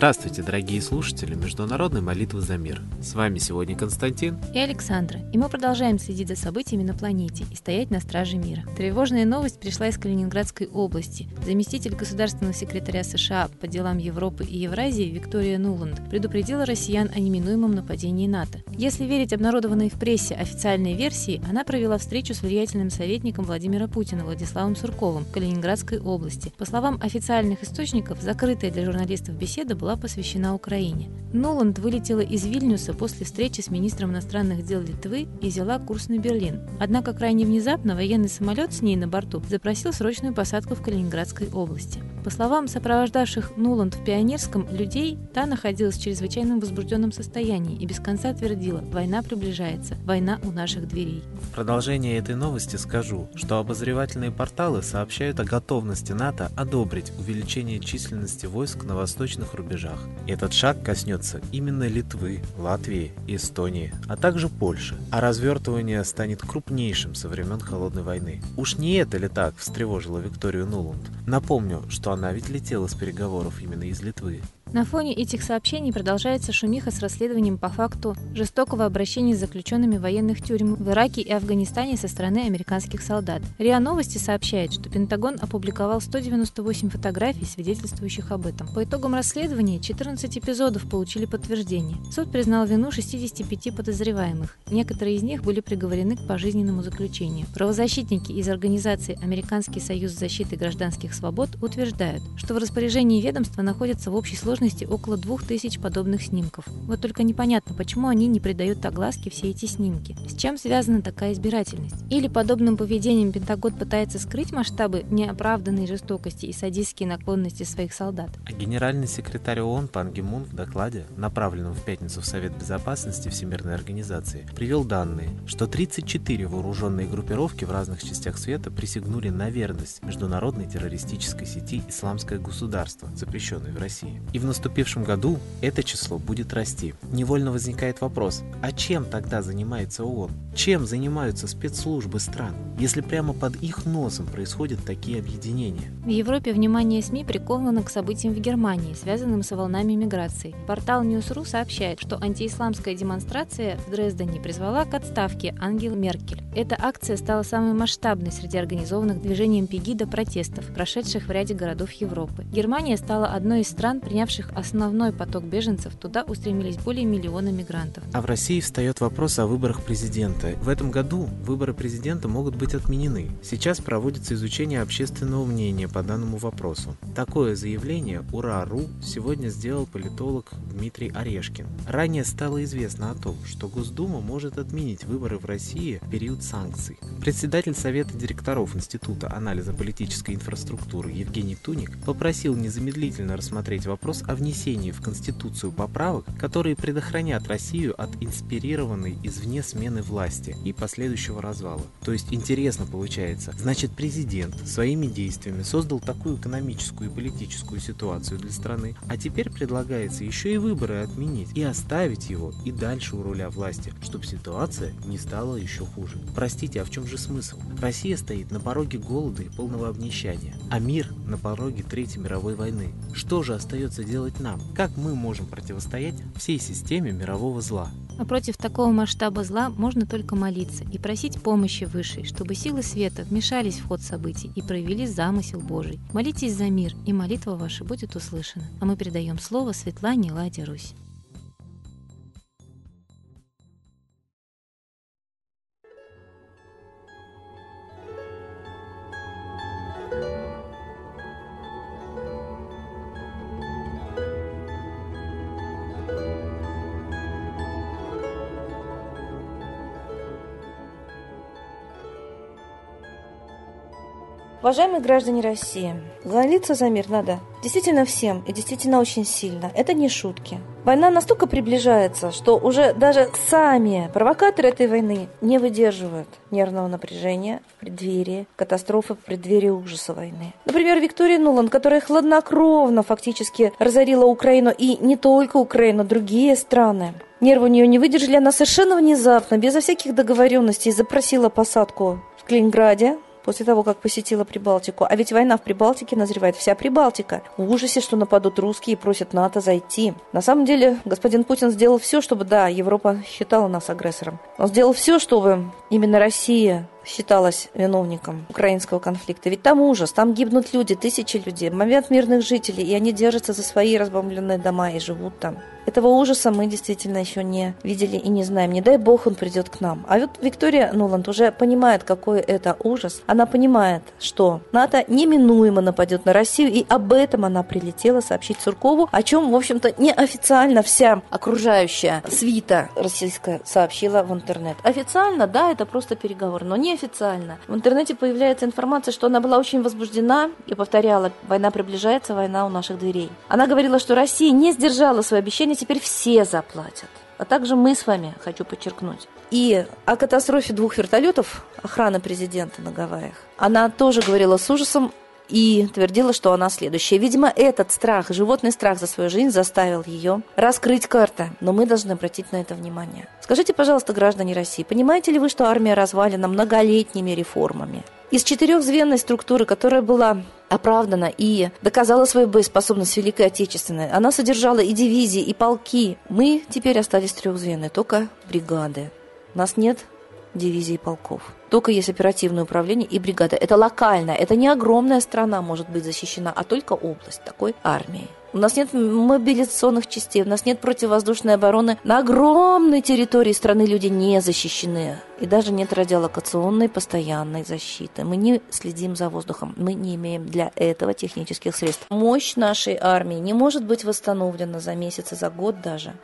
Здравствуйте, дорогие слушатели Международной молитвы за мир. С вами сегодня Константин и Александра, и мы продолжаем следить за событиями на планете и стоять на страже мира. Тревожная новость пришла из Калининградской области. Заместитель государственного секретаря США по делам Европы и Евразии Виктория Нуланд предупредила россиян о неминуемом нападении НАТО. Если верить обнародованной в прессе официальной версии, она провела встречу с влиятельным советником Владимира Путина Владиславом Сурковым в Калининградской области. По словам официальных источников, закрытая для журналистов беседа беседа была посвящена Украине. Нуланд вылетела из Вильнюса после встречи с министром иностранных дел Литвы и взяла курс на Берлин. Однако крайне внезапно военный самолет с ней на борту запросил срочную посадку в Калининградской области. По словам сопровождавших Нуланд в Пионерском людей, та находилась в чрезвычайном возбужденном состоянии и без конца твердила «Война приближается, война у наших дверей». В продолжение этой новости скажу, что обозревательные порталы сообщают о готовности НАТО одобрить увеличение численности войск на восточных рубежах. Этот шаг коснется именно Литвы, Латвии Эстонии, а также Польши, а развертывание станет крупнейшим со времен Холодной войны. Уж не это ли так встревожило Викторию Нуланд? Напомню, что она ведь летела с переговоров именно из Литвы. На фоне этих сообщений продолжается шумиха с расследованием по факту жестокого обращения с заключенными военных тюрем в Ираке и Афганистане со стороны американских солдат. РИА Новости сообщает, что Пентагон опубликовал 198 фотографий, свидетельствующих об этом. По итогам расследования 14 эпизодов получили подтверждение. Суд признал вину 65 подозреваемых. Некоторые из них были приговорены к пожизненному заключению. Правозащитники из организации Американский союз защиты гражданских свобод утверждают, что в распоряжении ведомства находится в общей сложности сложности около двух тысяч подобных снимков. Вот только непонятно, почему они не придают огласке все эти снимки. С чем связана такая избирательность? Или подобным поведением Пентагон пытается скрыть масштабы неоправданной жестокости и садистские наклонности своих солдат? А генеральный секретарь ООН Пан Ги Мун в докладе, направленном в пятницу в Совет Безопасности Всемирной Организации, привел данные, что 34 вооруженные группировки в разных частях света присягнули на верность международной террористической сети «Исламское государство», запрещенной в России. И в наступившем году это число будет расти. Невольно возникает вопрос, а чем тогда занимается ООН? Чем занимаются спецслужбы стран, если прямо под их носом происходят такие объединения? В Европе внимание СМИ приковано к событиям в Германии, связанным с волнами миграции. Портал News.ru сообщает, что антиисламская демонстрация в Дрездене призвала к отставке Ангел Меркель. Эта акция стала самой масштабной среди организованных движением Пегида протестов, прошедших в ряде городов Европы. Германия стала одной из стран, принявших основной поток беженцев, туда устремились более миллиона мигрантов. А в России встает вопрос о выборах президента. В этом году выборы президента могут быть отменены. Сейчас проводится изучение общественного мнения по данному вопросу. Такое заявление «Ура.ру» сегодня сделал политолог Дмитрий Орешкин. Ранее стало известно о том, что Госдума может отменить выборы в России в период санкций. Председатель Совета директоров Института анализа политической инфраструктуры Евгений Туник попросил незамедлительно рассмотреть вопрос о внесении в Конституцию поправок, которые предохранят Россию от инспирированной извне смены власти и последующего развала. То есть интересно получается. Значит, президент своими действиями создал такую экономическую и политическую ситуацию для страны, а теперь предлагается еще и выборы отменить и оставить его и дальше у руля власти, чтобы ситуация не стала еще хуже. Простите, а в чем же смысл? Россия стоит на пороге голода и полного обнищания, а мир на пороге Третьей мировой войны. Что же остается делать нам? Как мы можем противостоять всей системе мирового зла? А против такого масштаба зла можно только молиться и просить помощи Высшей, чтобы силы света вмешались в ход событий и проявили замысел Божий. Молитесь за мир, и молитва ваша будет услышана. А мы передаем слово Светлане Ладе Русь. Уважаемые граждане России, молиться за мир надо действительно всем и действительно очень сильно. Это не шутки. Война настолько приближается, что уже даже сами провокаторы этой войны не выдерживают нервного напряжения в преддверии катастрофы, в преддверии ужаса войны. Например, Виктория Нулан, которая хладнокровно фактически разорила Украину и не только Украину, другие страны. Нервы у нее не выдержали, она совершенно внезапно, безо всяких договоренностей, запросила посадку в Калининграде, после того, как посетила Прибалтику. А ведь война в Прибалтике назревает вся Прибалтика. В ужасе, что нападут русские и просят НАТО зайти. На самом деле, господин Путин сделал все, чтобы, да, Европа считала нас агрессором. Он сделал все, чтобы именно Россия считалась виновником украинского конфликта. Ведь там ужас, там гибнут люди, тысячи людей, момент мирных жителей, и они держатся за свои разбомбленные дома и живут там. Этого ужаса мы действительно еще не видели и не знаем. Не дай бог он придет к нам. А вот Виктория Нуланд уже понимает, какой это ужас. Она понимает, что НАТО неминуемо нападет на Россию, и об этом она прилетела сообщить Суркову, о чем, в общем-то, неофициально вся окружающая свита российская сообщила в интернет. Официально, да, это просто переговор, но неофициально. В интернете появляется информация, что она была очень возбуждена и повторяла, война приближается, война у наших дверей. Она говорила, что Россия не сдержала свои обещания теперь все заплатят. А также мы с вами, хочу подчеркнуть. И о катастрофе двух вертолетов охраны президента на Гавайях она тоже говорила с ужасом и твердила, что она следующая. Видимо, этот страх, животный страх за свою жизнь заставил ее раскрыть карты. Но мы должны обратить на это внимание. Скажите, пожалуйста, граждане России, понимаете ли вы, что армия развалена многолетними реформами? Из четырехзвенной структуры, которая была оправдана и доказала свою боеспособность Великой Отечественной. Она содержала и дивизии, и полки. Мы теперь остались трехзвенной, только бригады. У нас нет дивизий и полков. Только есть оперативное управление и бригада. Это локально, это не огромная страна может быть защищена, а только область такой армии. У нас нет мобилизационных частей, у нас нет противовоздушной обороны. На огромной территории страны люди не защищены. И даже нет радиолокационной постоянной защиты. Мы не следим за воздухом. Мы не имеем для этого технических средств. Мощь нашей армии не может быть восстановлена за месяц и за год даже.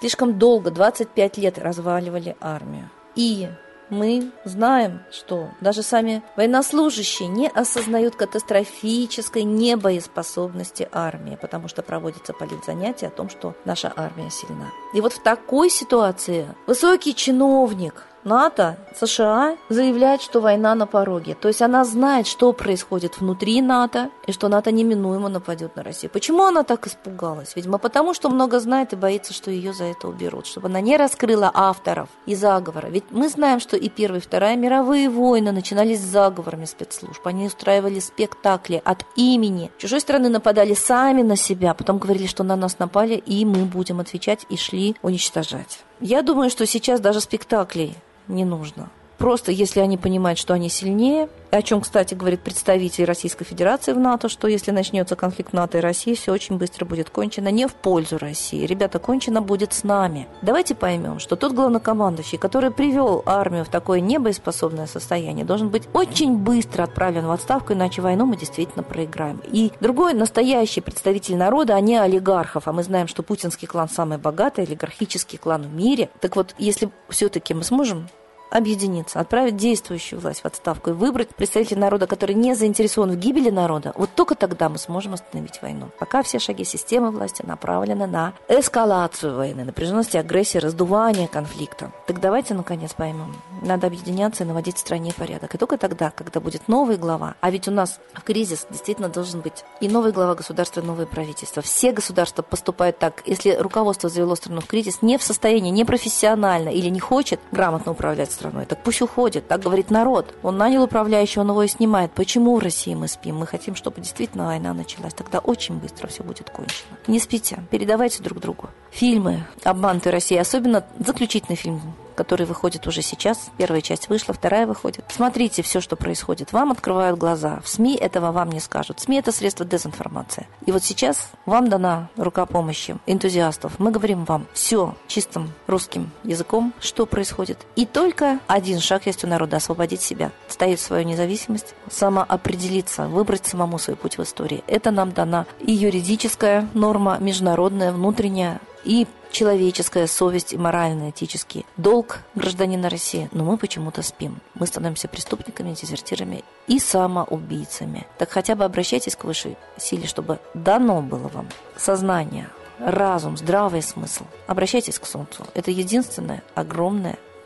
Слишком долго, 25 лет разваливали армию. И мы знаем, что даже сами военнослужащие не осознают катастрофической небоеспособности армии, потому что проводятся политзанятия о том, что наша армия сильна. И вот в такой ситуации высокий чиновник НАТО, США заявляет, что война на пороге. То есть она знает, что происходит внутри НАТО, и что НАТО неминуемо нападет на Россию. Почему она так испугалась? Видимо, потому что много знает и боится, что ее за это уберут, чтобы она не раскрыла авторов и заговора. Ведь мы знаем, что и Первая, и Вторая мировые войны начинались с заговорами спецслужб. Они устраивали спектакли от имени. Чужой страны нападали сами на себя, потом говорили, что на нас напали, и мы будем отвечать, и шли уничтожать. Я думаю, что сейчас даже спектаклей не нужно. Просто если они понимают, что они сильнее, о чем, кстати, говорит представитель Российской Федерации в НАТО, что если начнется конфликт НАТО и России, все очень быстро будет кончено не в пользу России. Ребята, кончено будет с нами. Давайте поймем, что тот главнокомандующий, который привел армию в такое небоеспособное состояние, должен быть очень быстро отправлен в отставку, иначе войну мы действительно проиграем. И другой настоящий представитель народа, а не олигархов, а мы знаем, что путинский клан самый богатый, олигархический клан в мире. Так вот, если все-таки мы сможем объединиться, отправить действующую власть в отставку и выбрать представителя народа, который не заинтересован в гибели народа, вот только тогда мы сможем остановить войну. Пока все шаги системы власти направлены на эскалацию войны, напряженности, агрессии, раздувание конфликта. Так давайте, наконец, поймем. Надо объединяться и наводить в стране порядок. И только тогда, когда будет новая глава, а ведь у нас в кризис действительно должен быть и новый глава государства, и новое правительство. Все государства поступают так. Если руководство завело страну в кризис, не в состоянии, не профессионально или не хочет грамотно управлять страной. Так пусть уходит, так говорит народ. Он нанял управляющего, он его и снимает. Почему в России мы спим? Мы хотим, чтобы действительно война началась. Тогда очень быстро все будет кончено. Не спите, передавайте друг другу. Фильмы «Обман ты России», особенно заключительный фильм который выходит уже сейчас. Первая часть вышла, вторая выходит. Смотрите все, что происходит. Вам открывают глаза. В СМИ этого вам не скажут. СМИ – это средство дезинформации. И вот сейчас вам дана рука помощи энтузиастов. Мы говорим вам все чистым русским языком, что происходит. И только один шаг есть у народа – освободить себя, стоять в свою независимость, самоопределиться, выбрать самому свой путь в истории. Это нам дана и юридическая норма, международная, внутренняя, и человеческая совесть и морально-этический долг гражданина России, но мы почему-то спим. Мы становимся преступниками, дезертирами и самоубийцами. Так хотя бы обращайтесь к высшей силе, чтобы дано было вам сознание, разум, здравый смысл. Обращайтесь к Солнцу. Это единственная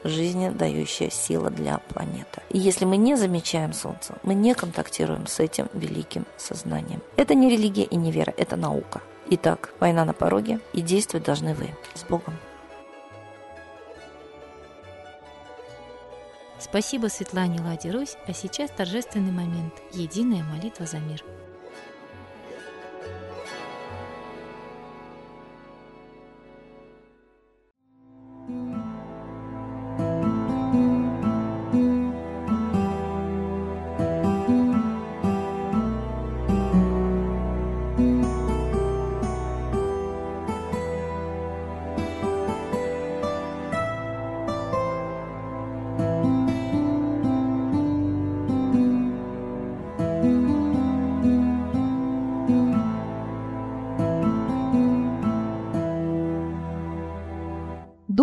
огромная жизнедающая сила для планеты. И если мы не замечаем Солнце, мы не контактируем с этим великим сознанием. Это не религия и не вера, это наука. Итак, война на пороге, и действовать должны вы. С Богом! Спасибо Светлане Ладе Русь, а сейчас торжественный момент – единая молитва за мир.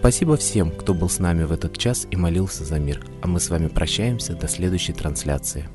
Спасибо всем, кто был с нами в этот час и молился за мир. А мы с вами прощаемся до следующей трансляции.